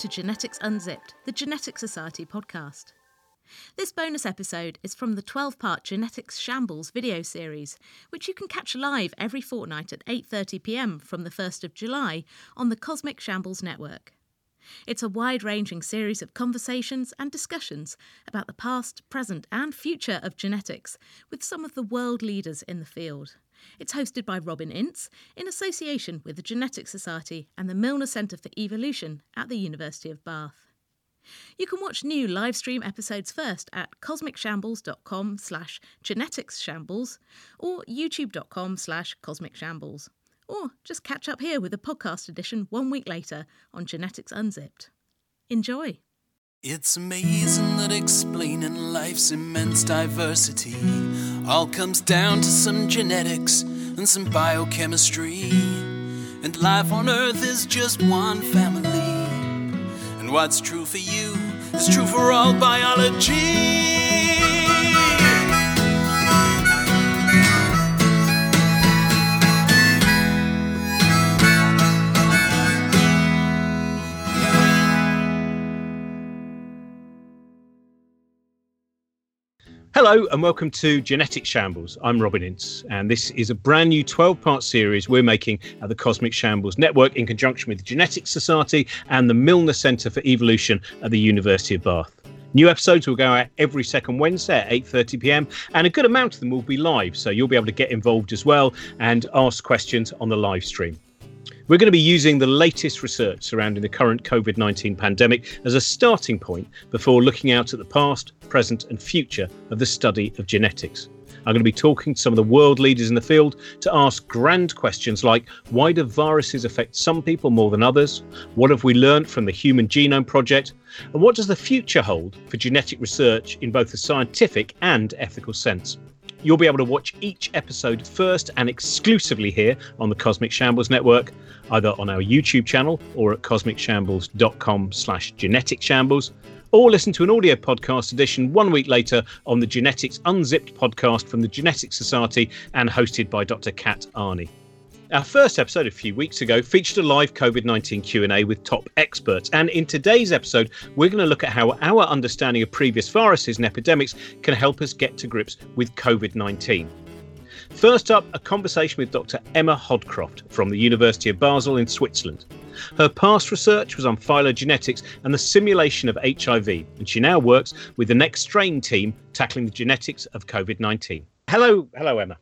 To Genetics Unzipped, the Genetics Society podcast. This bonus episode is from the 12-part Genetics Shambles video series, which you can catch live every fortnight at 8:30 p.m. from the 1st of July on the Cosmic Shambles network. It's a wide-ranging series of conversations and discussions about the past, present, and future of genetics with some of the world leaders in the field. It's hosted by Robin Ince in association with the Genetics Society and the Milner Centre for Evolution at the University of Bath. You can watch new live stream episodes first at cosmicshambles.com slash geneticsshambles or youtube.com slash cosmicshambles. Or just catch up here with a podcast edition one week later on Genetics Unzipped. Enjoy! It's amazing that explaining life's immense diversity all comes down to some genetics and some biochemistry. And life on Earth is just one family. And what's true for you is true for all biology. Hello and welcome to Genetic Shambles. I'm Robin Ince, and this is a brand new 12 part series we're making at the Cosmic Shambles Network in conjunction with the Genetics Society and the Milner Centre for Evolution at the University of Bath. New episodes will go out every second Wednesday at 8:30 p.m. and a good amount of them will be live, so you'll be able to get involved as well and ask questions on the live stream. We're going to be using the latest research surrounding the current COVID 19 pandemic as a starting point before looking out at the past, present, and future of the study of genetics. I'm going to be talking to some of the world leaders in the field to ask grand questions like why do viruses affect some people more than others? What have we learned from the Human Genome Project? And what does the future hold for genetic research in both a scientific and ethical sense? You'll be able to watch each episode first and exclusively here on the Cosmic Shambles Network, either on our YouTube channel or at cosmicshambles.com slash genetic shambles, or listen to an audio podcast edition one week later on the Genetics Unzipped podcast from the Genetics Society and hosted by Dr. Kat Arney. Our first episode a few weeks ago featured a live COVID-19 Q&A with top experts, and in today's episode, we're going to look at how our understanding of previous viruses and epidemics can help us get to grips with COVID-19. First up, a conversation with Dr. Emma Hodcroft from the University of Basel in Switzerland. Her past research was on phylogenetics and the simulation of HIV, and she now works with the Nextstrain team tackling the genetics of COVID 19. Hello, hello, Emma.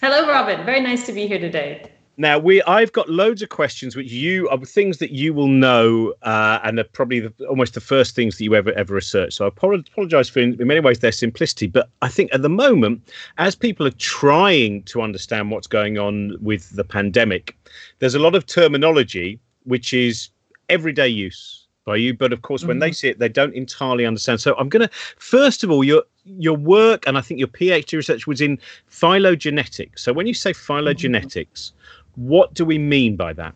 Hello, Robin. Very nice to be here today. Now we, I've got loads of questions which you are things that you will know, uh, and are probably the, almost the first things that you ever ever research. So I apologise for in, in many ways their simplicity, but I think at the moment, as people are trying to understand what's going on with the pandemic, there's a lot of terminology which is everyday use by you, but of course, mm-hmm. when they mm-hmm. see it, they don't entirely understand. So I'm going to first of all your your work, and I think your PhD research was in phylogenetics. So when you say phylogenetics. Mm-hmm what do we mean by that?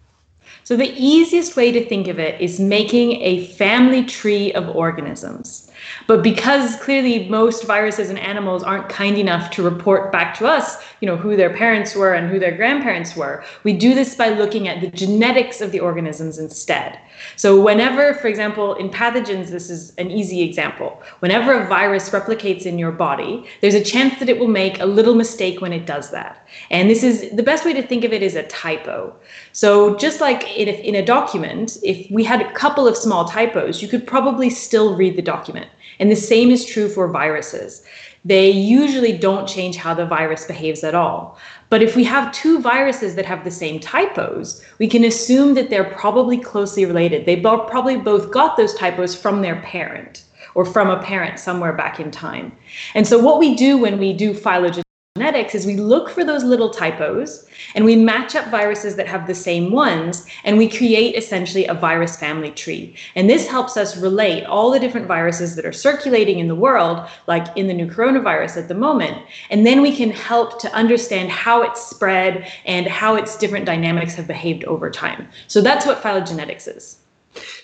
So, the easiest way to think of it is making a family tree of organisms. But because clearly most viruses and animals aren't kind enough to report back to us, you know, who their parents were and who their grandparents were, we do this by looking at the genetics of the organisms instead. So whenever, for example, in pathogens, this is an easy example. Whenever a virus replicates in your body, there's a chance that it will make a little mistake when it does that. And this is the best way to think of it is a typo. So just like in a, in a document, if we had a couple of small typos, you could probably still read the document. And the same is true for viruses. They usually don't change how the virus behaves at all. But if we have two viruses that have the same typos, we can assume that they're probably closely related. They probably both got those typos from their parent or from a parent somewhere back in time. And so what we do when we do phylogenetic genetics is we look for those little typos and we match up viruses that have the same ones and we create essentially a virus family tree. And this helps us relate all the different viruses that are circulating in the world, like in the new coronavirus at the moment. And then we can help to understand how it's spread and how its different dynamics have behaved over time. So that's what phylogenetics is.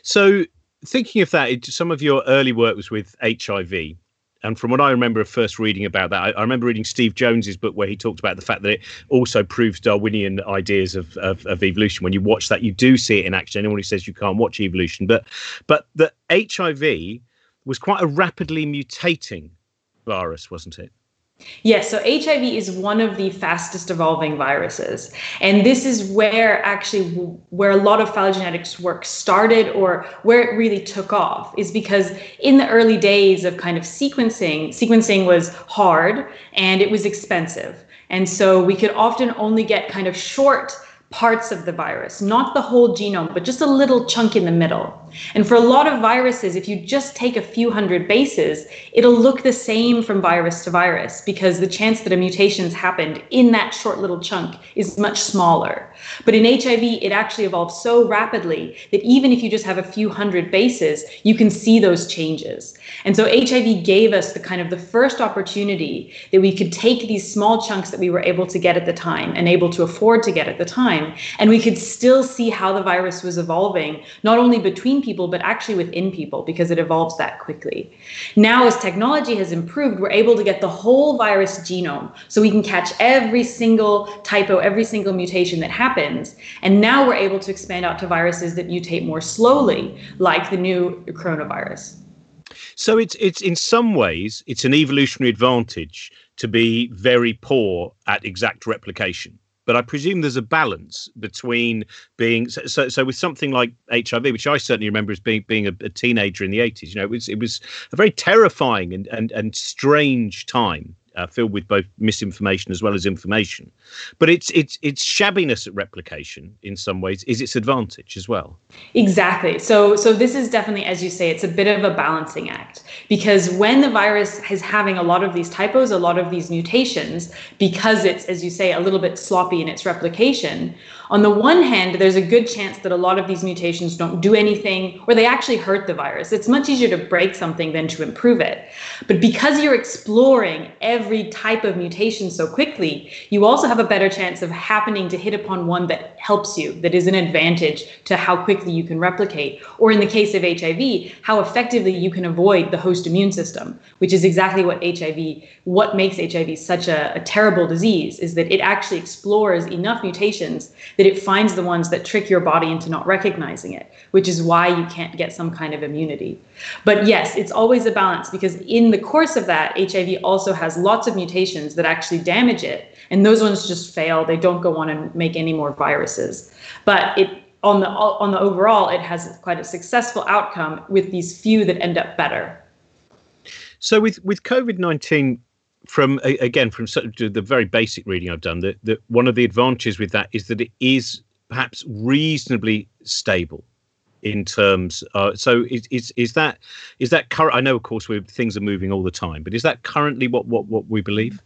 So thinking of that, some of your early work was with HIV and from what I remember of first reading about that, I, I, remember reading Steve Jones's book where he talked about the fact that it also proves Darwinian ideas of, of, of evolution. When you watch that, you do see it in action. Anyone who says you can't watch evolution, but but the HIV was quite a rapidly mutating virus, wasn't it? Yes, so HIV is one of the fastest evolving viruses. And this is where actually where a lot of phylogenetics work started or where it really took off is because in the early days of kind of sequencing, sequencing was hard and it was expensive. And so we could often only get kind of short parts of the virus, not the whole genome, but just a little chunk in the middle. And for a lot of viruses, if you just take a few hundred bases, it'll look the same from virus to virus because the chance that a mutation's happened in that short little chunk is much smaller. But in HIV, it actually evolves so rapidly that even if you just have a few hundred bases, you can see those changes. And so HIV gave us the kind of the first opportunity that we could take these small chunks that we were able to get at the time and able to afford to get at the time, and we could still see how the virus was evolving, not only between people, but actually within people because it evolves that quickly. Now, as technology has improved, we're able to get the whole virus genome so we can catch every single typo, every single mutation that happens. And now we're able to expand out to viruses that mutate more slowly, like the new coronavirus. So it's it's in some ways it's an evolutionary advantage to be very poor at exact replication. But I presume there's a balance between being so. So, with something like HIV, which I certainly remember as being being a, a teenager in the 80s, you know, it was it was a very terrifying and and and strange time uh, filled with both misinformation as well as information. But it's it's it's shabbiness at replication in some ways is its advantage as well. Exactly. So so this is definitely, as you say, it's a bit of a balancing act because when the virus is having a lot of these typos, a lot of these mutations, because it's as you say a little bit sloppy in its replication. On the one hand, there's a good chance that a lot of these mutations don't do anything or they actually hurt the virus. It's much easier to break something than to improve it. But because you're exploring every type of mutation so quickly, you also have a better chance of happening to hit upon one that helps you, that is an advantage to how quickly you can replicate. Or in the case of HIV, how effectively you can avoid the host immune system, which is exactly what HIV, what makes HIV such a, a terrible disease, is that it actually explores enough mutations that it finds the ones that trick your body into not recognizing it, which is why you can't get some kind of immunity. But yes, it's always a balance because in the course of that, HIV also has lots of mutations that actually damage it. And those ones just fail. They don't go on and make any more viruses. But it on the on the overall, it has quite a successful outcome with these few that end up better. So with with COVID nineteen, from again from the very basic reading I've done, that that one of the advantages with that is that it is perhaps reasonably stable in terms. Uh, so is, is is that is that current? I know, of course, we things are moving all the time, but is that currently what what what we believe?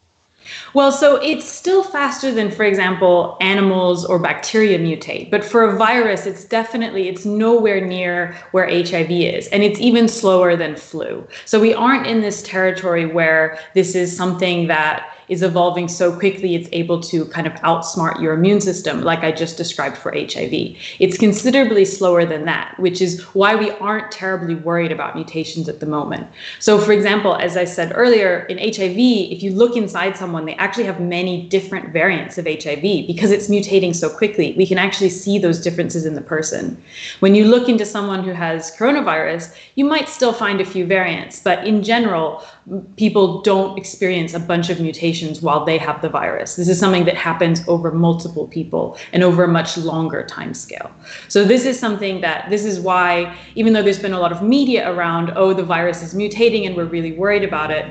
Well, so it's still faster than, for example, animals or bacteria mutate. But for a virus, it's definitely it's nowhere near where HIV is, and it's even slower than flu. So we aren't in this territory where this is something that is evolving so quickly it's able to kind of outsmart your immune system, like I just described for HIV. It's considerably slower than that, which is why we aren't terribly worried about mutations at the moment. So, for example, as I said earlier, in HIV, if you look inside someone, they actually have many different variants of HIV because it's mutating so quickly. We can actually see those differences in the person. When you look into someone who has coronavirus, you might still find a few variants, but in general, people don't experience a bunch of mutations while they have the virus. This is something that happens over multiple people and over a much longer time scale. So this is something that this is why even though there's been a lot of media around oh the virus is mutating and we're really worried about it,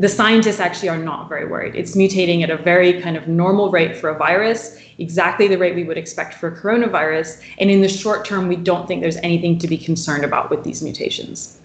the scientists actually are not very worried. It's mutating at a very kind of normal rate for a virus, exactly the rate we would expect for coronavirus, and in the short term we don't think there's anything to be concerned about with these mutations.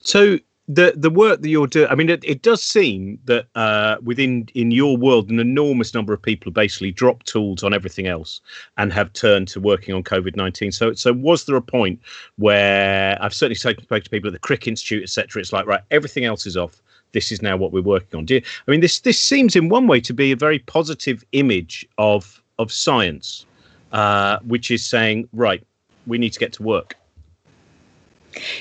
So the the work that you're doing i mean it, it does seem that uh, within in your world an enormous number of people have basically dropped tools on everything else and have turned to working on covid-19 so so was there a point where i've certainly spoken to people at the crick institute etc it's like right everything else is off. This is now what we're working on. You, i mean this this seems in one way to be a very positive image of of science uh, which is saying right we need to get to work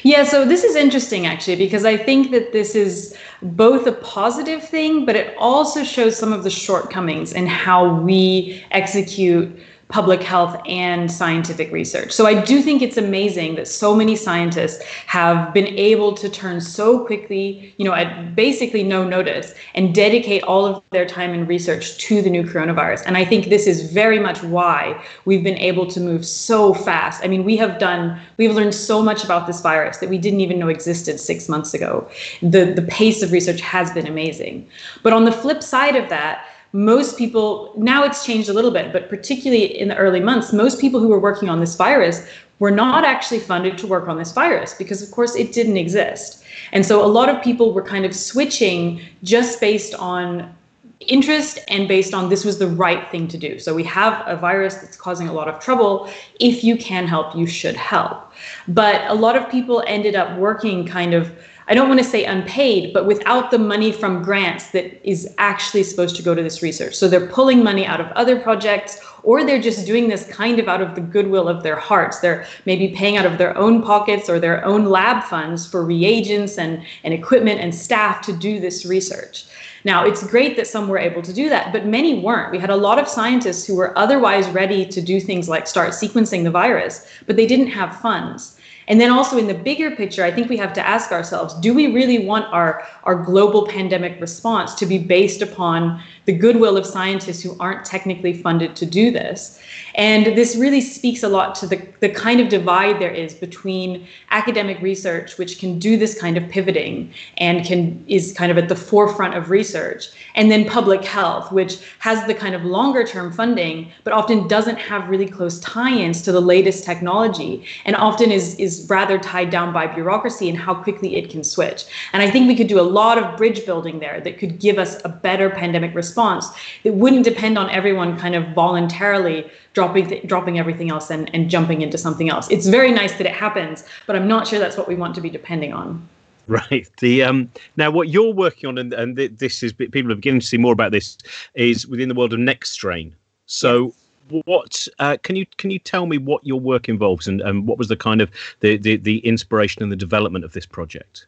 Yeah, so this is interesting actually, because I think that this is both a positive thing, but it also shows some of the shortcomings in how we execute public health and scientific research. So I do think it's amazing that so many scientists have been able to turn so quickly, you know, at basically no notice and dedicate all of their time and research to the new coronavirus. And I think this is very much why we've been able to move so fast. I mean, we have done we've learned so much about this virus that we didn't even know existed 6 months ago. The the pace of research has been amazing. But on the flip side of that, most people now it's changed a little bit but particularly in the early months most people who were working on this virus were not actually funded to work on this virus because of course it didn't exist. And so a lot of people were kind of switching just based on interest and based on this was the right thing to do. So we have a virus that's causing a lot of trouble. If you can help you should help. But a lot of people ended up working kind of I don't want to say unpaid, but without the money from grants that is actually supposed to go to this research. So they're pulling money out of other projects, or they're just doing this kind of out of the goodwill of their hearts. They're maybe paying out of their own pockets or their own lab funds for reagents and, and equipment and staff to do this research. Now, it's great that some were able to do that, but many weren't. We had a lot of scientists who were otherwise ready to do things like start sequencing the virus, but they didn't have funds. And then also in the bigger picture, I think we have to ask ourselves, do we really want our, our global pandemic response to be based upon the goodwill of scientists who aren't technically funded to do this? And this really speaks a lot to the, the kind of divide there is between academic research, which can do this kind of pivoting and can is kind of at the forefront of research, and then public health, which has the kind of longer term funding, but often doesn't have really close tie-ins to the latest technology, and often is, is rather tied down by bureaucracy and how quickly it can switch. And I think we could do a lot of bridge building there that could give us a better pandemic response that wouldn't depend on everyone kind of voluntarily dropping th- dropping everything else and, and jumping into something else. It's very nice that it happens, but I'm not sure that's what we want to be depending on. Right. The um now what you're working on, and, and this is people are beginning to see more about this, is within the world of Nextstrain. So. Yes. What uh, can you can you tell me what your work involves and, and what was the kind of the, the the inspiration and the development of this project?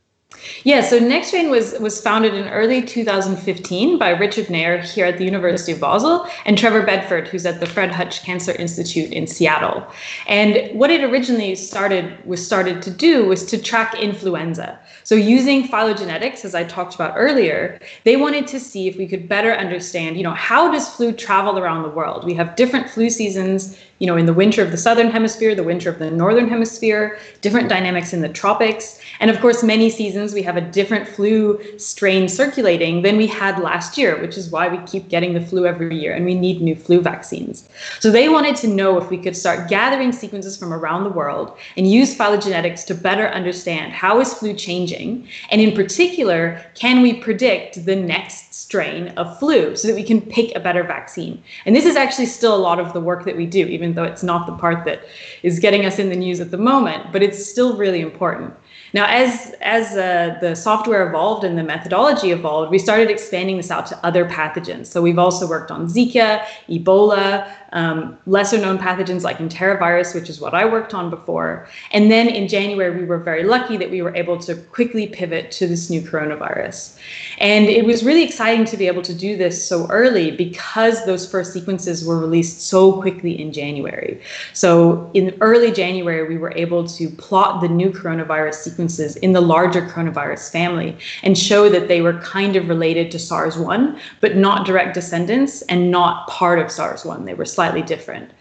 Yeah, so Nextstrain was was founded in early 2015 by Richard Neher here at the University of Basel and Trevor Bedford, who's at the Fred Hutch Cancer Institute in Seattle. And what it originally started was started to do was to track influenza. So using phylogenetics, as I talked about earlier, they wanted to see if we could better understand, you know, how does flu travel around the world? We have different flu seasons, you know, in the winter of the southern hemisphere, the winter of the northern hemisphere, different dynamics in the tropics. And of course, many seasons we have a different flu strain circulating than we had last year, which is why we keep getting the flu every year and we need new flu vaccines. So they wanted to know if we could start gathering sequences from around the world and use phylogenetics to better understand how is flu changing and in particular, can we predict the next strain of flu so that we can pick a better vaccine. And this is actually still a lot of the work that we do, even though it's not the part that is getting us in the news at the moment, but it's still really important. Now, as as uh, the software evolved and the methodology evolved, we started expanding this out to other pathogens. So we've also worked on Zika, Ebola, um, lesser known pathogens like enterovirus, which is what I worked on before. And then in January, we were very lucky that we were able to quickly pivot to this new coronavirus. And it was really exciting to be able to do this so early because those first sequences were released so quickly in January. So in early January, we were able to plot the new coronavirus sequences in the larger coronavirus family and show that they were kind of related to SARS 1, but not direct descendants and not part of SARS 1. They were slightly slightly different.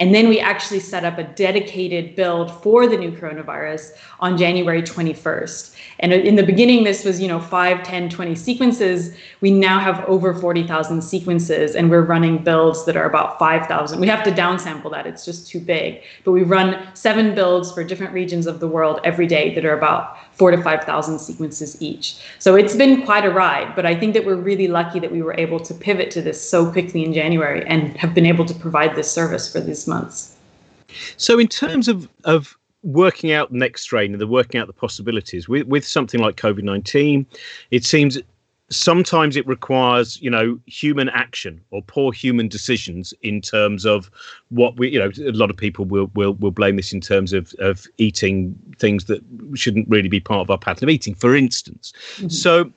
And then we actually set up a dedicated build for the new coronavirus on January 21st. And in the beginning, this was, you know, 5, 10, 20 sequences. We now have over 40,000 sequences, and we're running builds that are about 5,000. We have to downsample that, it's just too big. But we run seven builds for different regions of the world every day that are about four to 5,000 sequences each. So it's been quite a ride, but I think that we're really lucky that we were able to pivot to this so quickly in January and have been able to provide this service for these months. So, in terms of, of working out next strain, and the working out the possibilities with, with something like COVID 19, it seems sometimes it requires you know human action or poor human decisions in terms of what we you know a lot of people will will, will blame this in terms of of eating things that shouldn't really be part of our pattern of eating for instance mm-hmm. so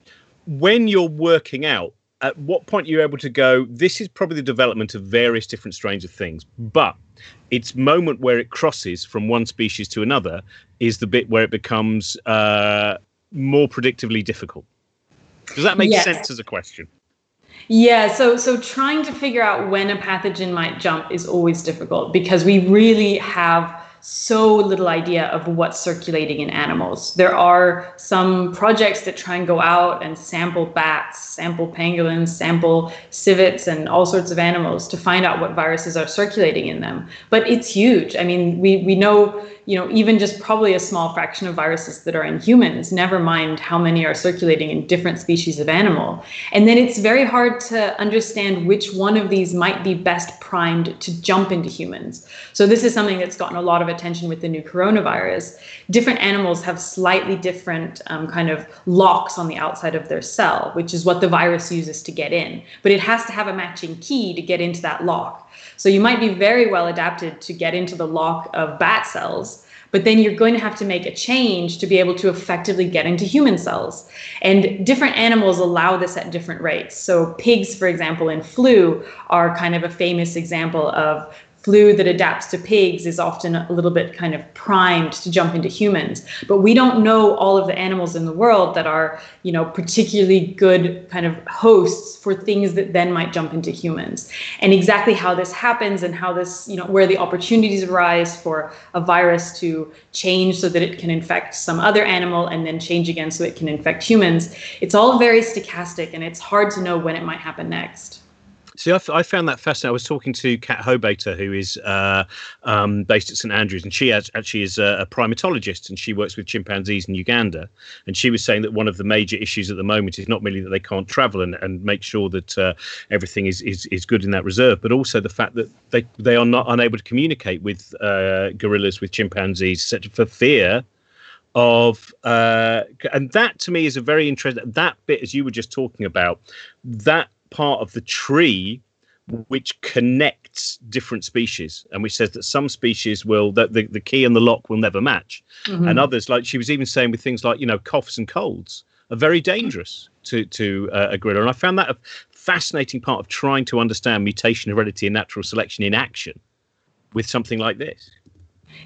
when you're working out at what point you're able to go this is probably the development of various different strains of things but its moment where it crosses from one species to another is the bit where it becomes uh, more predictably difficult does that make yes. sense as a question? Yeah, so so trying to figure out when a pathogen might jump is always difficult because we really have so little idea of what's circulating in animals. There are some projects that try and go out and sample bats, sample pangolins, sample civets, and all sorts of animals to find out what viruses are circulating in them. But it's huge. I mean, we, we know you know, even just probably a small fraction of viruses that are in humans, never mind how many are circulating in different species of animal. And then it's very hard to understand which one of these might be best primed to jump into humans. So this is something that's gotten a lot of attention with the new coronavirus. Different animals have slightly different um, kind of locks on the outside of their cell, which is what the virus uses to get in. But it has to have a matching key to get into that lock. So you might be very well adapted to get into the lock of bat cells, but then you're going to have to make a change to be able to effectively get into human cells. And different animals allow this at different rates. So pigs, for example, in flu are kind of a famous example of flu that adapts to pigs is often a little bit kind of primed to jump into humans. But we don't know all of the animals in the world that are you know particularly good kind of hosts for things that then might jump into humans. And exactly how this happens and how this you know where the opportunities arise for a virus to change so that it can infect some other animal and then change again so it can infect humans it's all very stochastic and it's hard to know when it might happen next See, I, I, found that fascinating. I was talking to Cat Hobaiter, who is uh, um, based at St Andrews, and she has, actually is a, a, primatologist, and she works with chimpanzees in Uganda. And she was saying that one of the major issues at the moment is not merely that they can't travel and, and make sure that uh, everything is, is is good in that reserve, but also the fact that they they are not unable to communicate with uh, gorillas, with chimpanzees, for fear of uh, and that to me is a very interesting that bit as you were just talking about that part of the tree which connects different species. And which says that some species will that the, the key and the lock will never match. Mm-hmm. and others like she was even saying with things like you know coughs and colds are very dangerous to to uh, a gorilla. And i found that a fascinating part of trying to understand mutation heredity and natural selection in action with something like this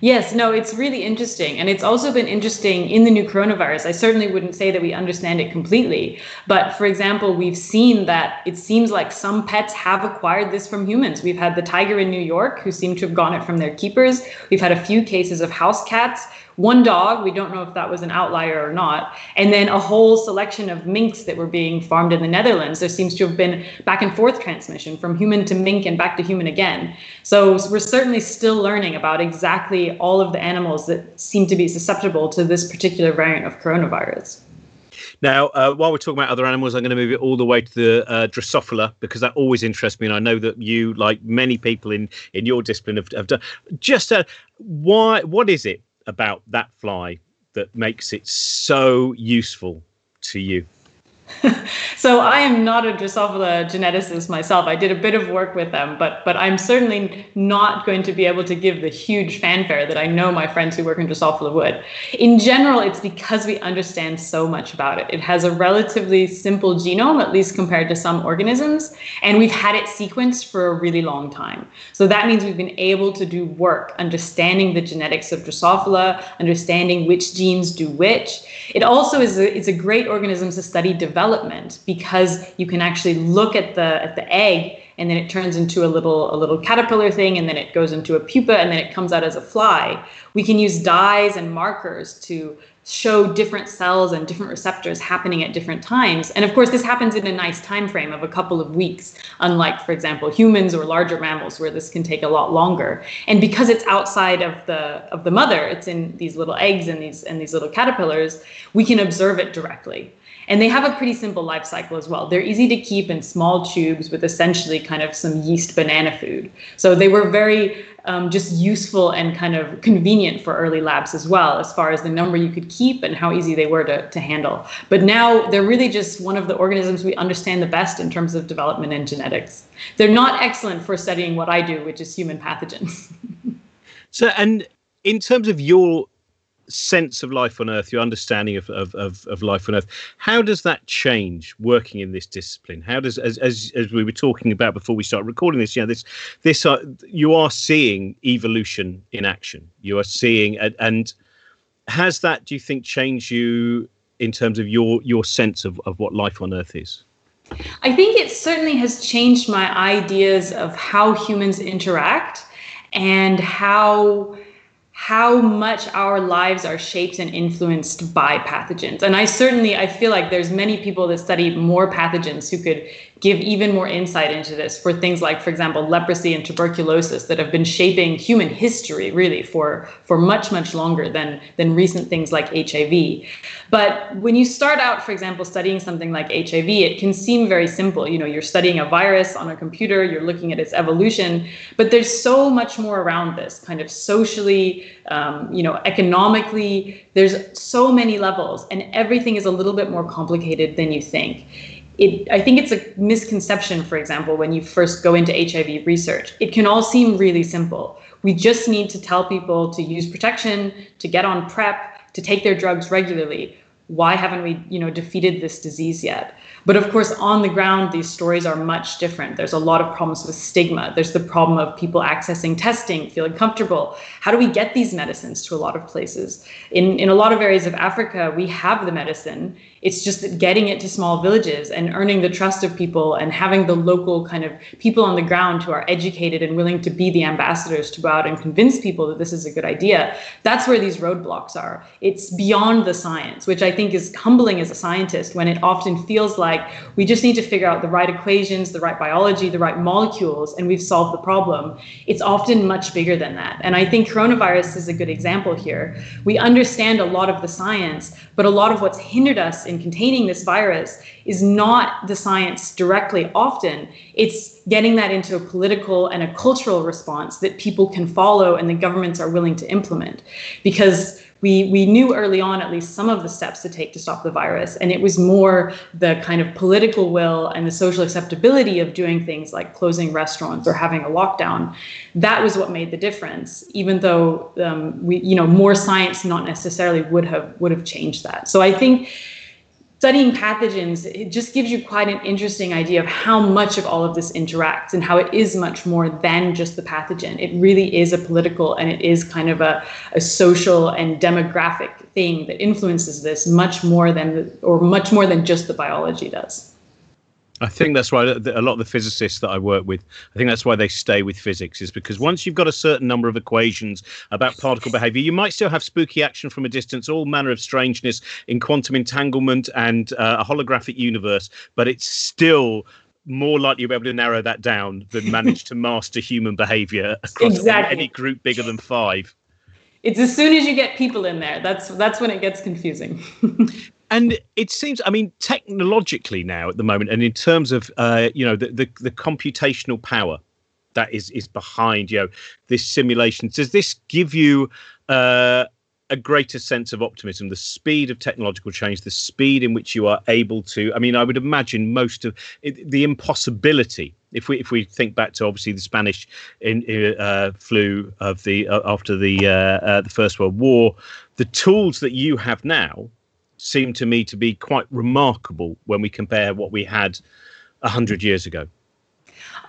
Yes, no, it's really interesting. And it's also been interesting in the new coronavirus. I certainly wouldn't say that we understand it completely. But for example, we've seen that it seems like some pets have acquired this from humans. We've had the tiger in New York who seemed to have gotten it from their keepers. We've had a few cases of house cats one dog, we don't know if that was an outlier or not, and then a whole selection of minks that were being farmed in the Netherlands. There seems to have been back and forth transmission from human to mink and back to human again. So we're certainly still learning about exactly all of the animals that seem to be susceptible to this particular variant of coronavirus. Now, uh, while we're talking about other animals, I'm going to move it all the way to the uh, Drosophila because that always interests me, and I know that you, like many people in in your discipline, have, have done. Just uh, why? What is it about that fly that makes it so useful to you? so I am not a Drosophila geneticist myself. I did a bit of work with them, but but I'm certainly not going to be able to give the huge fanfare that I know my friends who work in Drosophila would. In general, it's because we understand so much about it. It has a relatively simple genome, at least compared to some organisms, and we've had it sequenced for a really long time. So that means we've been able to do work understanding the genetics of Drosophila, understanding which genes do which. It also is a, it's a great organism to study development development because you can actually look at the at the egg and then it turns into a little a little caterpillar thing and then it goes into a pupa and then it comes out as a fly. We can use dyes and markers to show different cells and different receptors happening at different times. And of course this happens in a nice time frame of a couple of weeks unlike for example humans or larger mammals where this can take a lot longer. And because it's outside of the of the mother it's in these little eggs and these and these little caterpillars we can observe it directly and they have a pretty simple life cycle as well. They're easy to keep in small tubes with essentially kind of some yeast banana food. So they were very um, just useful and kind of convenient for early labs as well, as far as the number you could keep and how easy they were to, to handle. But now they're really just one of the organisms we understand the best in terms of development and genetics. They're not excellent for studying what I do, which is human pathogens. so, and in terms of your sense of life on earth your understanding of, of, of, of, life on earth how does that change working in this discipline? How does as, as as we were talking about before we start recording this you know this this uh, you are seeing evolution in action. You are seeing and, and has that do you think changed you in terms of your your sense of, of what life on earth is? I think it certainly has changed my ideas of how humans interact and how how much our lives are shaped and influenced by pathogens. And i certainly i feel like there's many people that study more pathogens who could give even more insight into this for things like, for example, leprosy and tuberculosis that have been shaping human history really for, for much, much longer than, than recent things like HIV. But when you start out, for example, studying something like HIV, it can seem very simple. You know, you're studying a virus on a computer, you're looking at its evolution, but there's so much more around this kind of socially, um, you know, economically, there's so many levels and everything is a little bit more complicated than you think it, I think it's a misconception, for example, when you first go into HIV research. It can all seem really simple. We just need to tell people to use protection, to get on PrEP, to take their drugs regularly. Why haven't we, you know, defeated this disease yet? But of course, on the ground, these stories are much different. There's a lot of problems with stigma. There's the problem of people accessing testing, feeling comfortable. How do we get these medicines to a lot of places? In, in a lot of areas of Africa, we have the medicine. It's just that getting it to small villages and earning the trust of people and having the local kind of people on the ground who are educated and willing to be the ambassadors to go out and convince people that this is a good idea. That's where these roadblocks are. It's beyond the science, which I think is humbling as a scientist when it often feels like we just need to figure out the right equations, the right biology, the right molecules, and we've solved the problem. It's often much bigger than that. And I think coronavirus is a good example here. We understand a lot of the science, but a lot of what's hindered us in containing this virus is not the science directly often. It's getting that into a political and a cultural response that people can follow and the governments are willing to implement. Because we we knew early on at least some of the steps to take to stop the virus. And it was more the kind of political will and the social acceptability of doing things like closing restaurants or having a lockdown. That was what made the difference even though um, we you know more science not necessarily would have would have changed that. So i think studying pathogens, it just gives you quite an interesting idea of how much of all of this interacts and how it is much more than just the pathogen. It really is a political and it is kind of a, a social and demographic thing that influences this much more than, the, or much more than just the biology does. I think that's why a lot of the physicists that I work with, I think that's why they stay with physics, is because once you've got a certain number of equations about particle behavior, you might still have spooky action from a distance, all manner of strangeness in quantum entanglement and uh, a holographic universe, but it's still more likely to be able to narrow that down than manage to master human behavior across exactly. any group bigger than five. It's as soon as you get people in there, that's that's when it gets confusing. and it seems i mean technologically now at the moment and in terms of uh, you know the, the, the computational power that is is behind you know this simulation does this give you uh, a greater sense of optimism? The speed of technological change the speed in which you are able to i mean i would imagine most of it, the impossibility if we if we think back to obviously the spanish in, uh, flu of the uh, after the uh, uh, the first world war the tools that you have now seem to me to be quite remarkable when we compare what we had 100 years ago.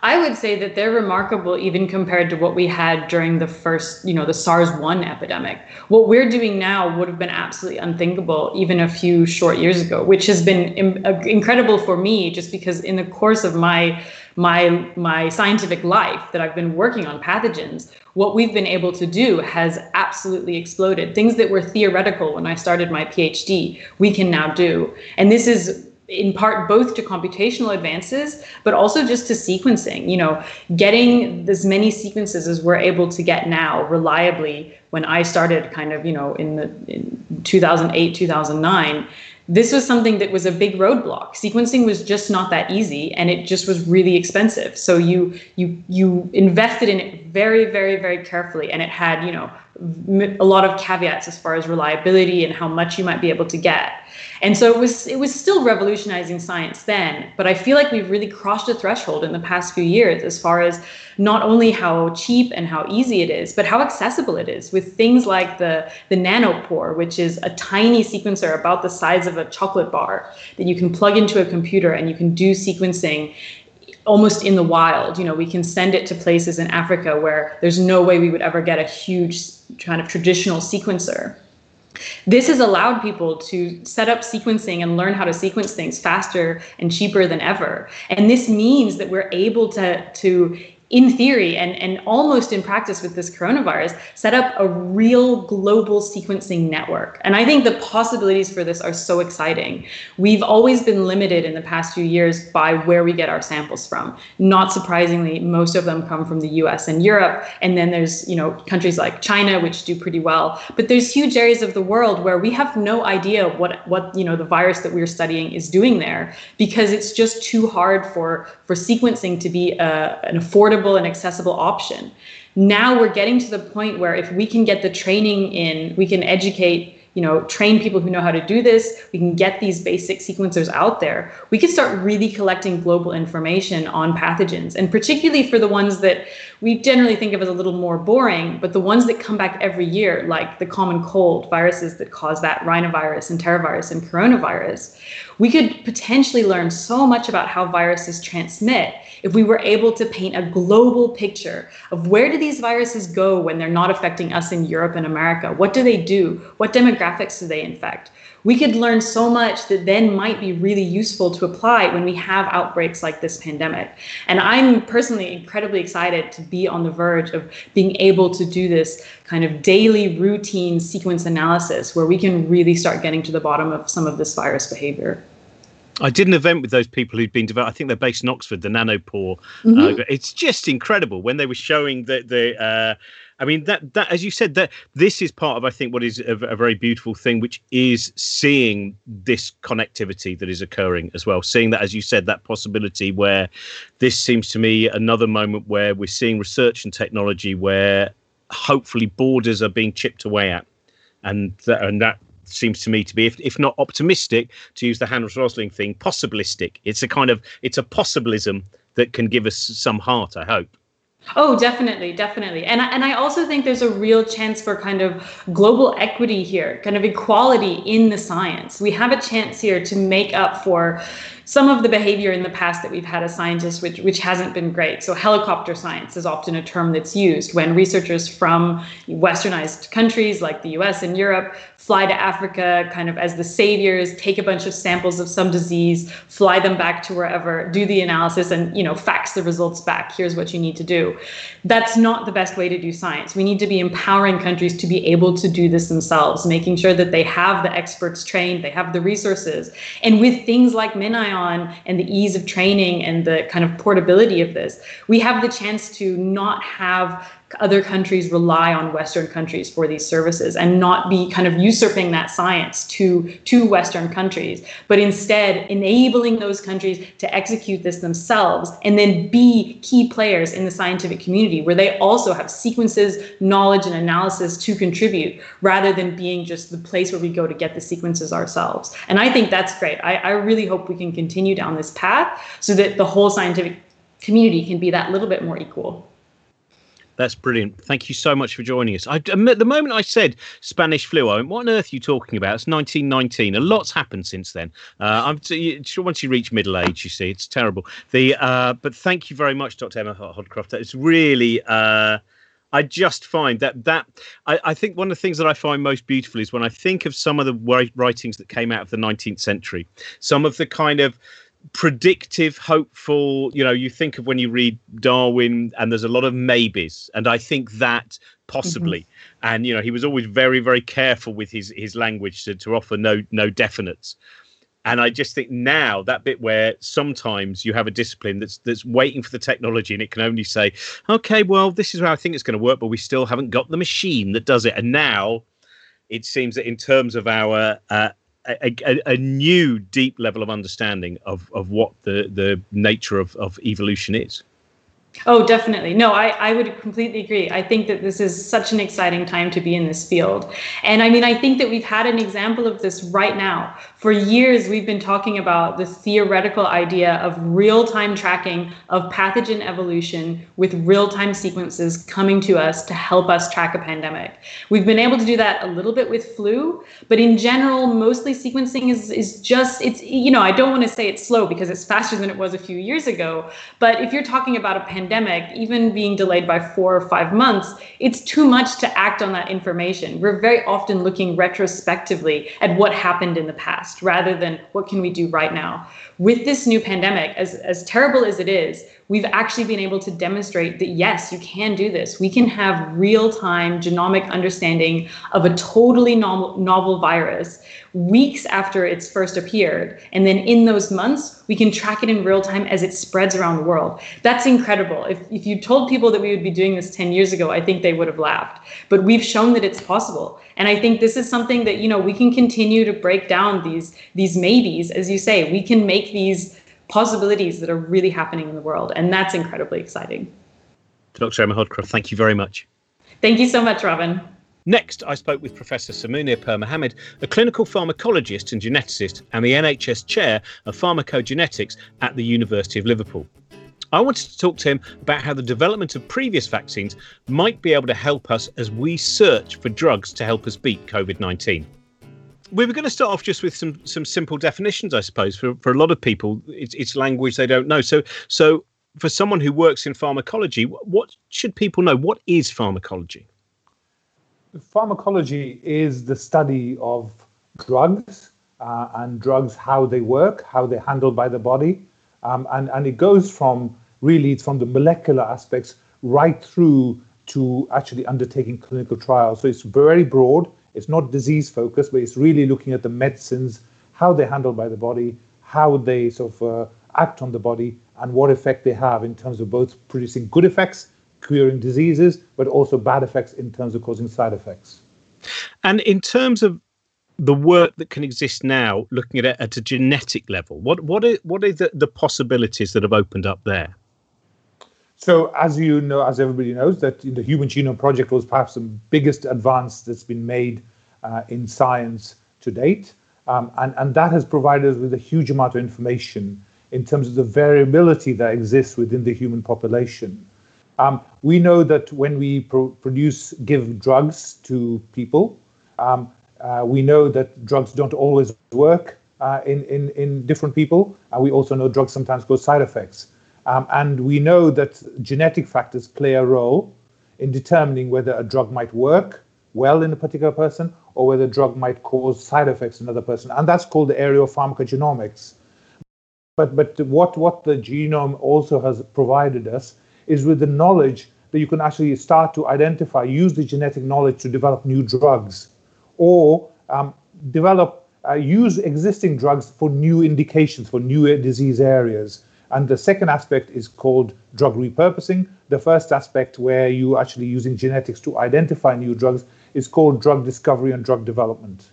I would say that they're remarkable even compared to what we had during the first, you know, the SARS 1 epidemic. What we're doing now would have been absolutely unthinkable even a few short years ago, which has been Im- uh, incredible for me just because in the course of my my my scientific life that I've been working on pathogens, what we've been able to do has absolutely exploded. Things that were theoretical when I started my PhD, we can now do. And this is in part both to computational advances but also just to sequencing you know getting as many sequences as we're able to get now reliably when i started kind of you know in the in 2008 2009 this was something that was a big roadblock. Sequencing was just not that easy, and it just was really expensive. So you you you invested in it very, very, very carefully, and it had, you know, a lot of caveats as far as reliability and how much you might be able to get. And so it was it was still revolutionizing science then, but I feel like we've really crossed a threshold in the past few years as far as not only how cheap and how easy it is, but how accessible it is with things like the the nanopore, which is a tiny sequencer about the size of a chocolate bar that you can plug into a computer and you can do sequencing almost in the wild. You know, we can send it to places in Africa where there's no way we would ever get a huge kind of traditional sequencer. This has allowed people to set up sequencing and learn how to sequence things faster and cheaper than ever. And this means that we're able to, to in theory and, and almost in practice with this coronavirus, set up a real global sequencing network. And I think the possibilities for this are so exciting. We've always been limited in the past few years by where we get our samples from. Not surprisingly, most of them come from the US and Europe. And then there's, you know, countries like China, which do pretty well. But there's huge areas of the world where we have no idea what, what you know, the virus that we're studying is doing there because it's just too hard for, for sequencing to be a, uh, an affordable affordable and accessible option. Now we're getting to the point where if we can get the training in, we can educate you know, train people who know how to do this. We can get these basic sequencers out there. We can start really collecting global information on pathogens, and particularly for the ones that we generally think of as a little more boring, but the ones that come back every year, like the common cold viruses that cause that rhinovirus and enterovirus and coronavirus. We could potentially learn so much about how viruses transmit if we were able to paint a global picture of where do these viruses go when they're not affecting us in Europe and America? What do they do? What demographics do they infect? We could learn so much that then might be really useful to apply when we have outbreaks like this pandemic. And I'm personally incredibly excited to be on the verge of being able to do this kind of daily routine sequence analysis where we can really start getting to the bottom of some of this virus behavior. I did an event with those people who'd been developed. I think they're based in Oxford, the nanopore. Mm-hmm. Uh, it's just incredible when they were showing the the. Uh, I mean that that as you said that this is part of I think what is a, a, very beautiful thing, which is seeing this connectivity that is occurring as well. Seeing that as you said that possibility where this seems to me another moment where we're seeing research and technology where hopefully borders are being chipped away at, and that, and that seems to me to be, if, if not optimistic, to use the Hans Rosling thing, possibilistic. It's a kind of it's a possibilism that can give us some heart. I hope. Oh, definitely, definitely. And and I also think there's a real chance for kind of global equity here, kind of equality in the science. We have a chance here to make up for some of the behavior in the past that we've had as scientists, which, which hasn't been great. So, helicopter science is often a term that's used when researchers from westernized countries like the US and Europe fly to Africa kind of as the saviors, take a bunch of samples of some disease, fly them back to wherever, do the analysis, and you know, fax the results back. Here's what you need to do. That's not the best way to do science. We need to be empowering countries to be able to do this themselves, making sure that they have the experts trained, they have the resources. And with things like MinION, on and the ease of training and the kind of portability of this, we have the chance to not have other countries rely on Western countries for these services and not be kind of usurping that science to, to Western countries, but instead enabling those countries to execute this themselves and then be key players in the scientific community where they also have sequences, knowledge, and analysis to contribute rather than being just the place where we go to get the sequences ourselves. And I think that's great. I, I really hope we can continue down this path so that the whole scientific community can be that little bit more equal. That's brilliant. Thank you so much for joining us. I, the moment I said Spanish flu, I went, "What on earth are you talking about?" It's 1919. A lot's happened since then. Uh, I'm t- once you reach middle age, you see, it's terrible. The uh, but thank you very much, Dr. Emma Hodcroft. It's really. Uh, I just find that that I, I, think one of the things that I find most beautiful is when I think of some of the writings that came out of the 19th century, some of the kind of predictive, hopeful. You know, you think of when you read Darwin, and there's a lot of maybes, and I think that possibly. Mm-hmm. And you know, he was always very, very careful with his his language to, to offer no no definites. And I just think now that bit where sometimes you have a discipline that's that's waiting for the technology and it can only say, okay, well, this is how I think it's going to work, but we still haven't got the machine that does it. And now it seems that in terms of our uh, a, a, a, new deep level of understanding of, of what the, the nature of, of evolution is. Oh, definitely. No, I, I would completely agree. I think that this is such an exciting time to be in this field. And I mean, I think that we've had an example of this right now. For years, we've been talking about the theoretical idea of real time tracking of pathogen evolution with real time sequences coming to us to help us track a pandemic. We've been able to do that a little bit with flu, but in general, mostly sequencing is, is just, it's, you know, I don't want to say it's slow because it's faster than it was a few years ago. But if you're talking about a pandemic, even being delayed by four or five months, it's too much to act on that information. We're very often looking retrospectively at what happened in the past rather than what can we do right now. With this new pandemic, as, as terrible as it is, we've actually been able to demonstrate that yes, you can do this. We can have real time genomic understanding of a totally novel, novel virus weeks after it's first appeared. And then in those months, we can track it in real time as it spreads around the world. That's incredible. If, if you told people that we would be doing this 10 years ago, I think they would have laughed. But we've shown that it's possible. And I think this is something that, you know, we can continue to break down these, these maybes, as you say, we can make these possibilities that are really happening in the world. And that's incredibly exciting. Dr. Emma Hodcroft, thank you very much. Thank you so much, Robin. Next, I spoke with Professor Sir Munir Pirmohamed, a clinical pharmacologist and geneticist and the NHS chair of pharmacogenetics at the University of Liverpool. I wanted to talk to him about how the development of previous vaccines might be able to help us as we search for drugs to help us beat COVID 19 we were going to start off just with some some simple definitions, I suppose. For for a lot of people, it's, it's language they don't know. So so for someone who works in pharmacology, what should people know? What is pharmacology? Pharmacology is the study of drugs uh, and drugs, how they work, how they're handled by the body, um, and and it goes from really from the molecular aspects right through to actually undertaking clinical trials. So it's very broad it's not disease focused, but it's really looking at the medicines, how they're handled by the body, how they sort of uh, act on the body, and what effect they have in terms of both producing good effects, curing diseases, but also bad effects in terms of causing side effects. And in terms of the work that can exist now, looking at it at a genetic level, what what are what are the, the possibilities that have opened up there? So, as you know, as everybody knows, that the Human Genome Project was perhaps the biggest advance that's been made uh, in science to date, um, and and that has provided us with a huge amount of information in terms of the variability that exists within the human population. Um, we know that when we pro- produce, give drugs to people, um, uh, we know that drugs don't always work uh, in, in, in different people. And we also know drugs sometimes cause side effects. Um, and we know that genetic factors play a role in determining whether a drug might work well in a particular person or whether a drug might cause side effects in another person. And that's called the area of pharmacogenomics. But, but what, what the genome also has provided us is with the knowledge that you can actually start to identify, use the genetic knowledge to develop new drugs or um, develop, uh, use existing drugs for new indications, for new disease areas. And the second aspect is called drug repurposing. The first aspect, where you're actually using genetics to identify new drugs, is called drug discovery and drug development.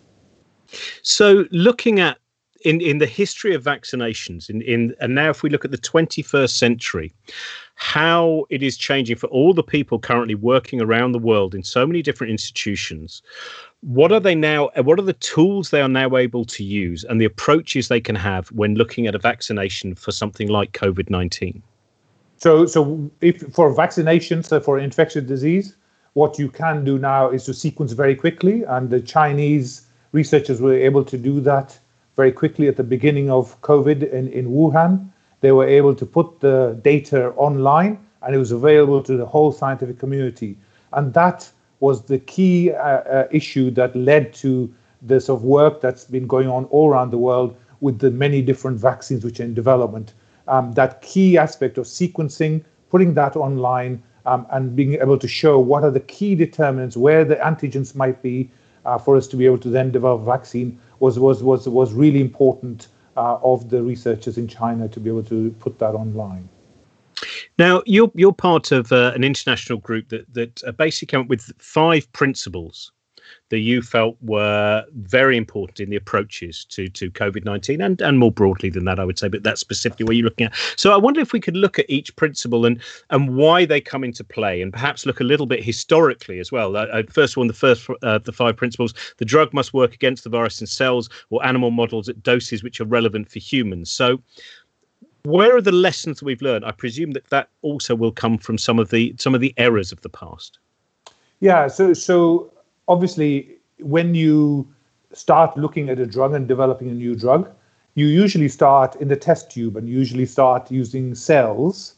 So, looking at in, in the history of vaccinations, in, in and now if we look at the 21st century, how it is changing for all the people currently working around the world in so many different institutions what are they now what are the tools they are now able to use and the approaches they can have when looking at a vaccination for something like covid-19 so so if for vaccinations so for infectious disease what you can do now is to sequence very quickly and the chinese researchers were able to do that very quickly at the beginning of covid in, in wuhan. They were able to put the data online and it was available to the whole scientific community. And that was the key uh, uh, issue that led to the sort of work that's been going on all around the world with the many different vaccines which are in development. Um, that key aspect of sequencing, putting that online, um, and being able to show what are the key determinants, where the antigens might be, uh, for us to be able to then develop a vaccine was was was was really important uh, of the researchers in China to be able to put that online. Now, you're you're part of uh, an international group that that uh, basically came up with five principles that you felt were very important in the approaches to to COVID nineteen and and more broadly than that, I would say, but that's specifically what you're looking at. So I wonder if we could look at each principle and and why they come into play, and perhaps look a little bit historically as well. Uh, uh first one, the first uh, the five principles: the drug must work against the virus in cells or animal models at doses which are relevant for humans. So where are the lessons we've learned? I presume that that also will come from some of the some of the errors of the past. Yeah. So so obviously, when you start looking at a drug and developing a new drug, you usually start in the test tube and usually start using cells,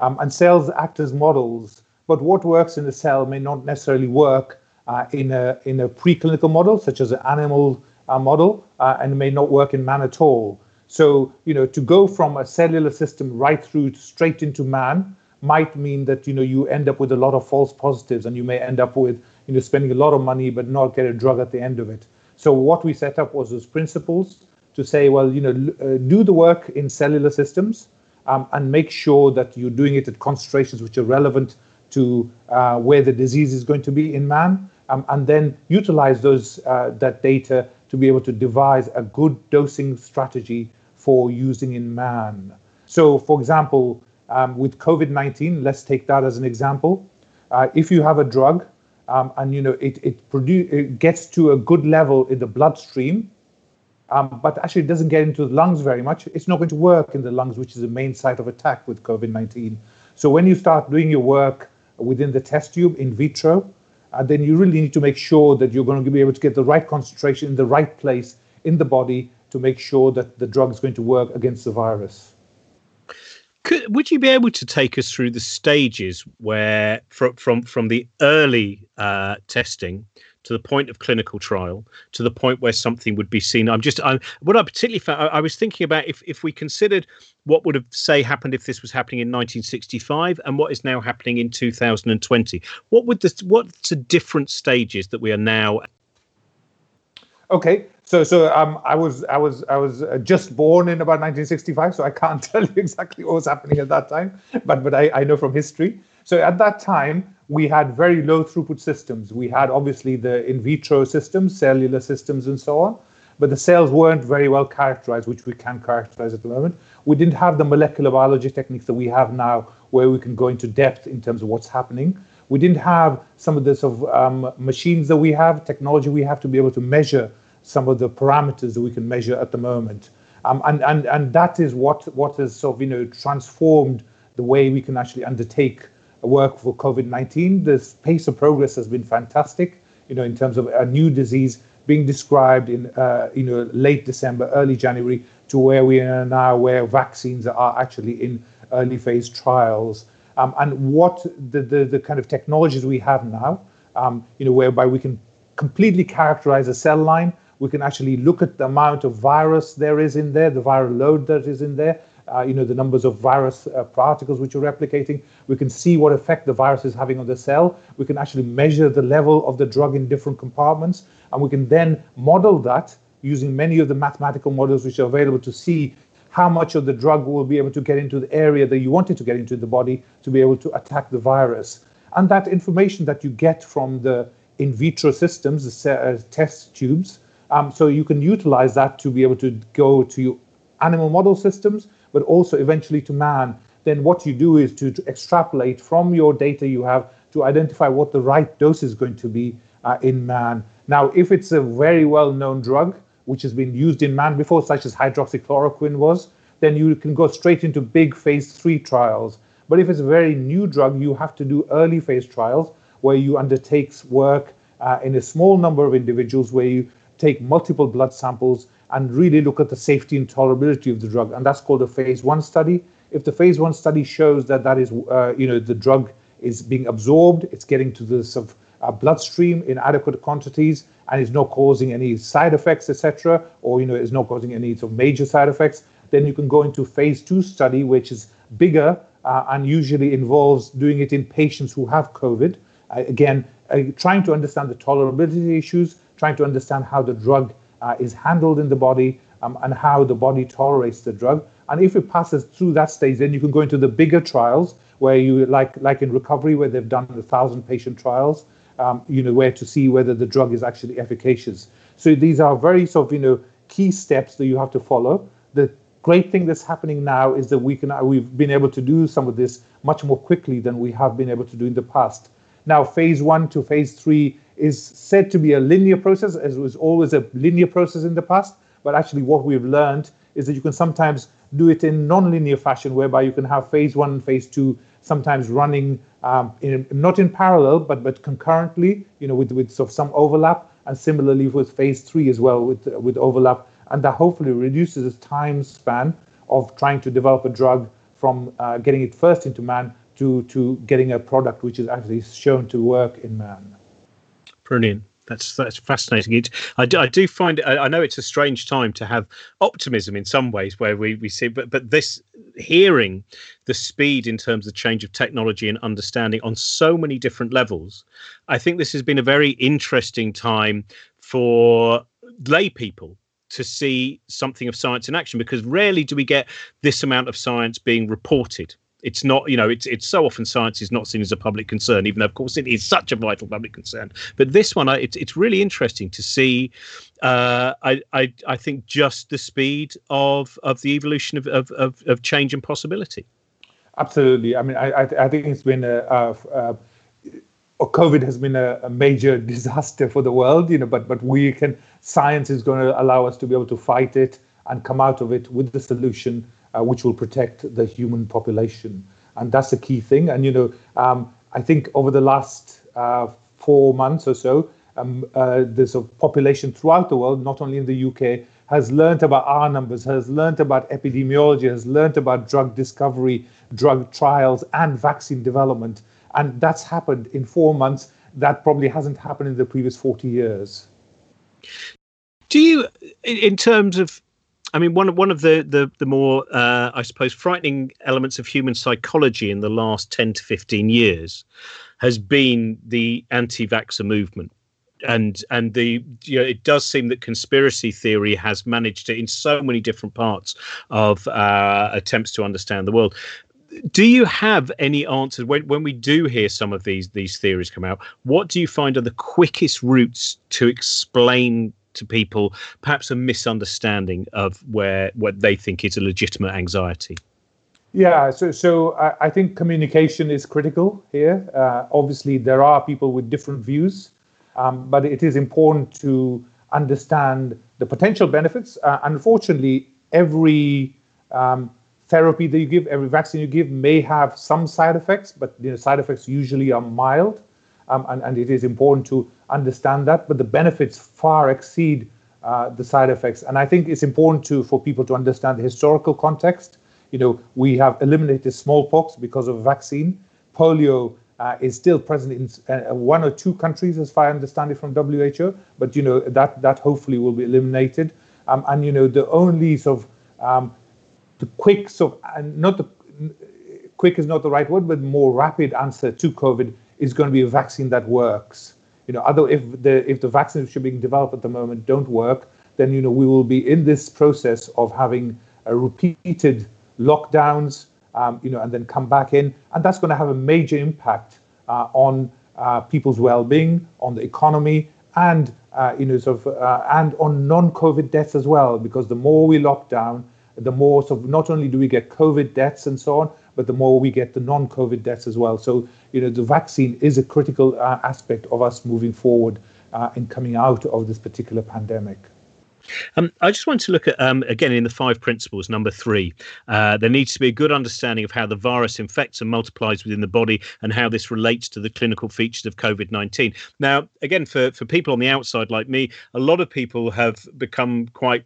um, and cells act as models. But what works in a cell may not necessarily work uh, in a in a preclinical model, such as an animal uh, model, uh, and may not work in man at all. So, you know, to go from a cellular system right through straight into man might mean that, you know, you end up with a lot of false positives and you may end up with, you know, spending a lot of money but not get a drug at the end of it. So what we set up was those principles to say, well, you know, uh, do the work in cellular systems um, and make sure that you're doing it at concentrations which are relevant to uh, where the disease is going to be in man, um, and then utilize those uh, that data to be able to devise a good dosing strategy for using in man. So, for example, um, with COVID-19, let's take that as an example. Uh, if you have a drug um, and you know it it, produ- it gets to a good level in the bloodstream, um, but actually it doesn't get into the lungs very much, it's not going to work in the lungs, which is the main site of attack with COVID-19. So when you start doing your work within the test tube in vitro, uh, then you really need to make sure that you're going to be able to get the right concentration in the right place in the body to make sure that the drug is going to work against the virus. Could, would you be able to take us through the stages where, from from from the early uh, testing to the point of clinical trial to the point where something would be seen? I'm just I'm, what I particularly found. I, I was thinking about if if we considered what would have say happened if this was happening in 1965 and what is now happening in 2020. What would the what's the different stages that we are now? Okay, so, so um, I was, I was, I was uh, just born in about 1965, so I can't tell you exactly what was happening at that time, but but I, I know from history. So at that time, we had very low throughput systems. We had obviously the in vitro systems, cellular systems, and so on, but the cells weren't very well characterized, which we can characterize at the moment. We didn't have the molecular biology techniques that we have now, where we can go into depth in terms of what's happening. We didn't have some of the sort of um, machines that we have, technology we have to be able to measure some of the parameters that we can measure at the moment. Um, and, and, and that is what, what has sort of, you know, transformed the way we can actually undertake work for COVID-19. The pace of progress has been fantastic, you know, in terms of a new disease being described in, uh, you know, late December, early January, to where we are now, where vaccines are actually in early phase trials. Um, and what the, the, the kind of technologies we have now, um, you know, whereby we can completely characterize a cell line we can actually look at the amount of virus there is in there, the viral load that is in there, uh, you know, the numbers of virus uh, particles which are replicating. We can see what effect the virus is having on the cell. We can actually measure the level of the drug in different compartments. And we can then model that using many of the mathematical models which are available to see how much of the drug will be able to get into the area that you want it to get into the body to be able to attack the virus. And that information that you get from the in vitro systems, the uh, test tubes, um, so you can utilize that to be able to go to animal model systems, but also eventually to man. Then what you do is to, to extrapolate from your data you have to identify what the right dose is going to be uh, in man. Now, if it's a very well-known drug, which has been used in man before, such as hydroxychloroquine was, then you can go straight into big phase three trials. But if it's a very new drug, you have to do early phase trials where you undertake work uh, in a small number of individuals where you take multiple blood samples and really look at the safety and tolerability of the drug. And that's called a phase one study. If the phase one study shows that that is, uh, you know, the drug is being absorbed, it's getting to the of, uh, bloodstream in adequate quantities, and is not causing any side effects, etc., or you know, is not causing any sort of major side effects, then you can go into phase two study, which is bigger uh, and usually involves doing it in patients who have COVID. Uh, again, uh, trying to understand the tolerability issues, trying to understand how the drug is handled in the body um, and how the body tolerates the drug. And if it passes through that stage, then you can go into the bigger trials where you, like, like in recovery, where they've done the thousand patient trials, um, you know, where to see whether the drug is actually efficacious. So these are very sort of, you know, key steps that you have to follow. The great thing that's happening now is that we can we've been able to do some of this much more quickly than we have been able to do in the past. Now, phase one to phase three is said to be a linear process, as was always a linear process in the past. But actually, what we've learned is that you can sometimes do it in non-linear fashion, whereby you can have phase one and phase two sometimes running um, in, not in parallel, but but concurrently, you know, with with sort of some overlap, and similarly with phase three as well, with with overlap, and that hopefully reduces the time span of trying to develop a drug from uh, getting it first into man to to getting a product which is actually shown to work in man. Brilliant. That's that's fascinating. It, I, do, I do find I, I know it's a strange time to have optimism in some ways, where we, we see, but but this hearing the speed in terms of change of technology and understanding on so many different levels, I think this has been a very interesting time for lay people to see something of science in action because rarely do we get this amount of science being reported it's not you know it's it's so often science is not seen as a public concern even though of course it is such a vital public concern. But this one I, it's it's really interesting to see uh, I, I i think just the speed of of the evolution of of of, of change and possibility. Absolutely. I mean i i, think it's been a, a, a COVID has been a, a, major disaster for the world, you know, but but we can science is going to allow us to be able to fight it and come out of it with the solution uh, which will protect the human population. And that's a key thing. And, you know, um, I think over the last uh, four months or so, um, uh, there's a population throughout the world, not only in the UK, has learned about R numbers, has learned about epidemiology, has learned about drug discovery, drug trials, and vaccine development. And that's happened in four months. That probably hasn't happened in the previous 40 years. Do you, in terms of I mean, one of one of the the the more uh, I suppose frightening elements of human psychology in the last ten to fifteen years has been the anti-vaxxer movement. And and the you know, it does seem that conspiracy theory has managed to in so many different parts of uh, attempts to understand the world do you have any answers when, when we do hear some of these these theories come out what do you find are the quickest routes to explain to people perhaps a misunderstanding of where what they think is a legitimate anxiety? Yeah, so so I, I think communication is critical here. Uh, obviously, there are people with different views, um, but it is important to understand the potential benefits. Uh, unfortunately, every um, therapy that you give, every vaccine you give, may have some side effects, but you know, side effects usually are mild, um, and, and it is important to understand that, but the benefits far exceed uh, the side effects. And I think it's important to for people to understand the historical context. You know, we have eliminated smallpox because of a vaccine. Polio uh, is still present in uh, one or two countries, as far as I understand it from WHO. But you know that that hopefully will be eliminated. Um, and you know the only sort of um, the quick sort of and not the quick is not the right word, but more rapid answer to COVID is going to be a vaccine that works. You know, other if the if the vaccines which are being developed at the moment don't work, then you know we will be in this process of having a repeated lockdowns, um, you know, and then come back in, and that's going to have a major impact uh, on uh, people's well-being, on the economy, and uh, you know, sort of, uh, and on non-COVID deaths as well, because the more we lock down, the more sort of not only do we get COVID deaths and so on, but the more we get the non-COVID deaths as well. So, you know, the vaccine is a critical uh, aspect of us moving forward uh, in coming out of this particular pandemic. Um, I just want to look at um, again in the five principles. Number three, uh, there needs to be a good understanding of how the virus infects and multiplies within the body, and how this relates to the clinical features of COVID nineteen. Now, again, for for people on the outside like me, a lot of people have become quite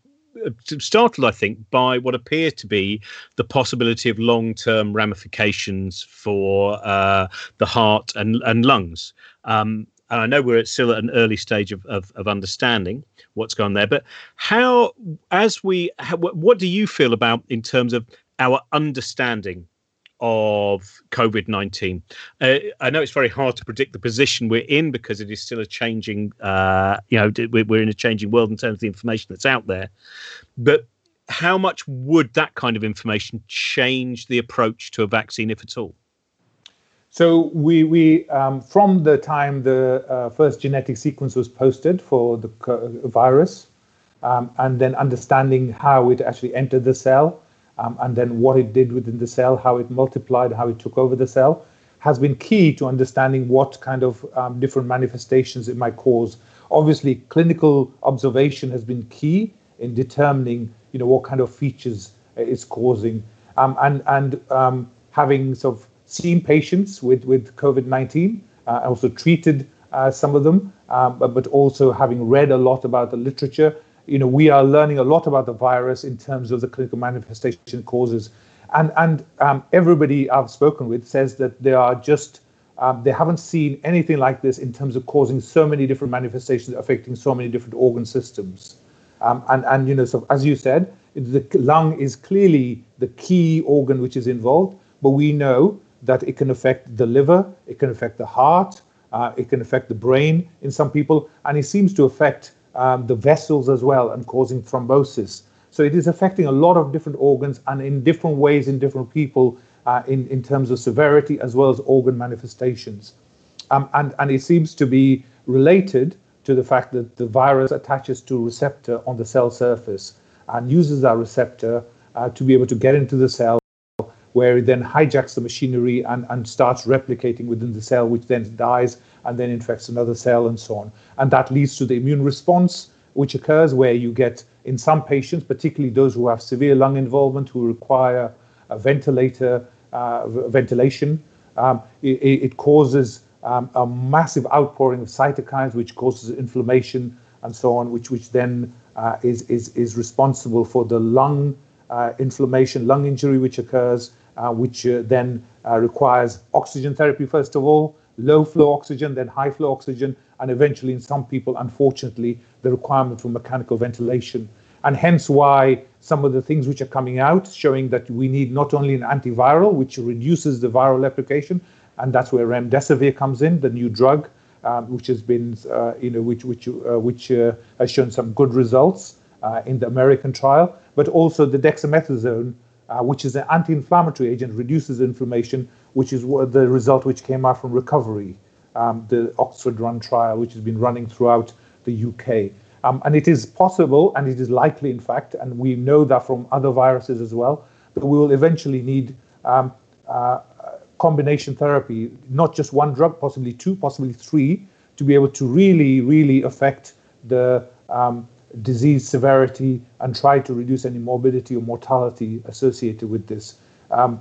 startled, I think, by what appears to be the possibility of long term ramifications for uh, the heart and, and lungs. Um, and I know we're still at an early stage of, of, of understanding what's on there, but how, as we, how, what do you feel about in terms of our understanding of COVID 19. Uh, I know it's very hard to predict the position we're in because it is still a changing, uh, you know, we're in a changing world in terms of the information that's out there. But how much would that kind of information change the approach to a vaccine, if at all? So we, we um, from the time the uh, first genetic sequence was posted for the virus, um, and then understanding how it actually entered the cell, um, and then what it did within the cell, how it multiplied, how it took over the cell, has been key to understanding what kind of um, different manifestations it might cause. Obviously, clinical observation has been key in determining, you know, what kind of features it's causing, um, and and um, having sort of seen patients with with COVID-19, uh, also treated uh, some of them, um, but, but also having read a lot about the literature you know, we are learning a lot about the virus in terms of the clinical manifestation causes. And, and um, everybody I've spoken with says that they are just, um, they haven't seen anything like this in terms of causing so many different manifestations affecting so many different organ systems. Um, and, and, you know, so as you said, the lung is clearly the key organ which is involved, but we know that it can affect the liver, it can affect the heart, uh, it can affect the brain in some people, and it seems to affect um, the vessels as well and causing thrombosis. So it is affecting a lot of different organs and in different ways in different people uh, in, in terms of severity as well as organ manifestations. Um, and, and it seems to be related to the fact that the virus attaches to a receptor on the cell surface and uses that receptor uh, to be able to get into the cell where it then hijacks the machinery and, and starts replicating within the cell, which then dies and then infects another cell and so on. And that leads to the immune response, which occurs where you get, in some patients, particularly those who have severe lung involvement, who require a ventilator, uh, ventilation, um, it, it, causes um, a massive outpouring of cytokines, which causes inflammation and so on, which, which then uh, is, is, is responsible for the lung uh, inflammation, lung injury, which occurs, uh, which uh, then uh, requires oxygen therapy, first of all, low flow oxygen, then high flow oxygen, and eventually, in some people, unfortunately, the requirement for mechanical ventilation. And hence why some of the things which are coming out showing that we need not only an antiviral, which reduces the viral replication, and that's where remdesivir comes in, the new drug, um, which has been, uh, you know, which which uh, which uh, has shown some good results uh, in the American trial, but also the dexamethasone, uh, which is an anti-inflammatory agent, reduces inflammation, which is the result which came out from recovery, um, the Oxford Run trial, which has been running throughout the UK. Um, and it is possible, and it is likely, in fact, and we know that from other viruses as well, that we will eventually need um, uh, combination therapy, not just one drug, possibly two, possibly three, to be able to really, really affect the um, disease severity and try to reduce any morbidity or mortality associated with this. Um,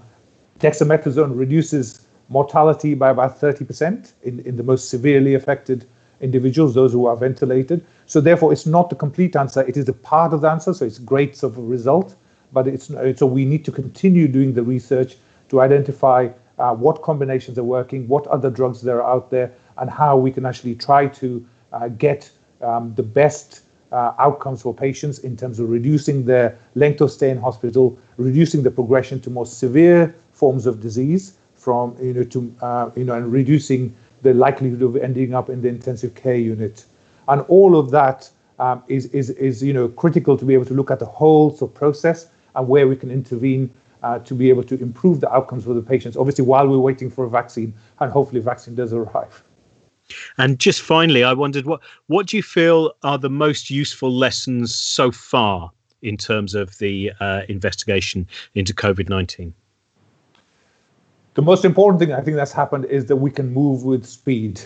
dexamethasone reduces mortality by about 30% in, in the most severely affected individuals, those who are ventilated. So therefore, it's not the complete answer. It is a part of the answer. So it's great sort of result, but it's so we need to continue doing the research to identify uh, what combinations are working, what other drugs there are out there, and how we can actually try to uh, get um, the best uh, outcomes for patients in terms of reducing their length of stay in hospital, reducing the progression to more severe forms of disease from you know to uh, you know and reducing the likelihood of ending up in the intensive care unit, and all of that um, is is is you know critical to be able to look at the whole sort of process and where we can intervene uh, to be able to improve the outcomes for the patients. Obviously, while we're waiting for a vaccine, and hopefully, vaccine does arrive. And just finally, I wondered what what do you feel are the most useful lessons so far in terms of the uh, investigation into COVID nineteen? The most important thing I think that's happened is that we can move with speed,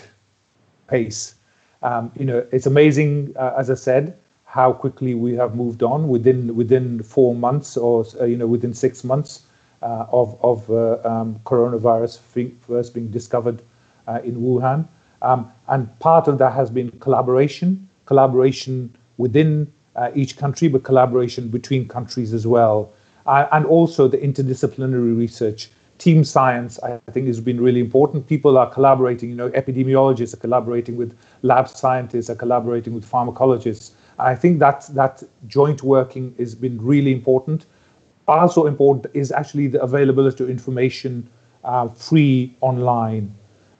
pace. Um, you know, it's amazing, uh, as I said, how quickly we have moved on within within four months or uh, you know within six months uh, of of uh, um, coronavirus first being discovered uh, in Wuhan. Um, and part of that has been collaboration, collaboration within uh, each country, but collaboration between countries as well. Uh, and also the interdisciplinary research. Team science, I think, has been really important. People are collaborating, you know, epidemiologists are collaborating with lab scientists, are collaborating with pharmacologists. I think that that joint working has been really important. Also important is actually the availability of information uh, free online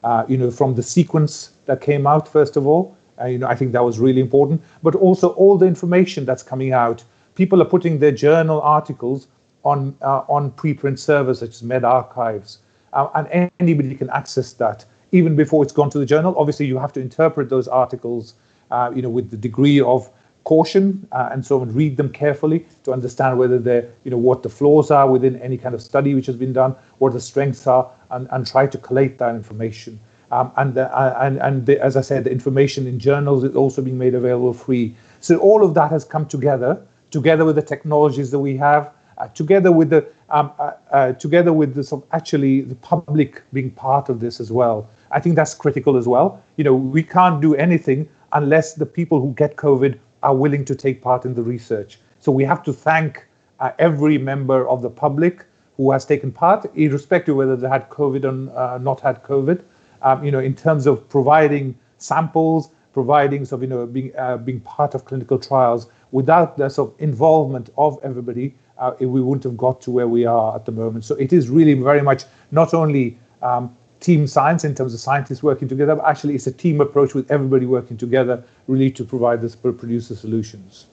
uh, you know, from the sequence that came out, first of all. Uh, you know, I think that was really important, but also all the information that's coming out. People are putting their journal articles on uh, on preprint servers such as medRxiv, uh, and anybody can access that even before it's gone to the journal. Obviously, you have to interpret those articles, uh, you know, with the degree of caution uh, and so on. Read them carefully to understand whether they're, you know, what the flaws are within any kind of study which has been done, what the strengths are, and, and try to collate that information. Um, and the, uh, and and the, as I said, the information in journals is also being made available free. So all of that has come together, together with the technologies that we have, uh, together with the um, uh, uh, together with the actually the public being part of this as well. I think that's critical as well. You know, we can't do anything unless the people who get COVID are willing to take part in the research. So we have to thank uh, every member of the public who has taken part, irrespective whether they had COVID or uh, not had COVID. Um, you know, in terms of providing samples, providing sort of you know being uh, being part of clinical trials. Without the sort of involvement of everybody, uh, we wouldn't have got to where we are at the moment. So it is really very much not only um, team science in terms of scientists working together, but actually it's a team approach with everybody working together really to provide this, produce the solutions.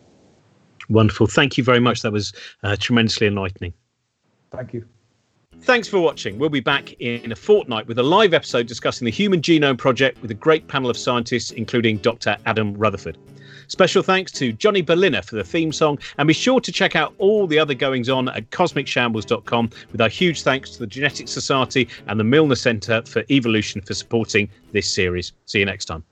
Wonderful. Thank you very much. That was uh, tremendously enlightening. Thank you. Thanks for watching. We'll be back in a fortnight with a live episode discussing the Human Genome Project with a great panel of scientists, including Dr. Adam Rutherford. Special thanks to Johnny Berliner for the theme song, and be sure to check out all the other goings on at cosmicshambles.com with our huge thanks to the Genetics Society and the Milner Centre for Evolution for supporting this series. See you next time.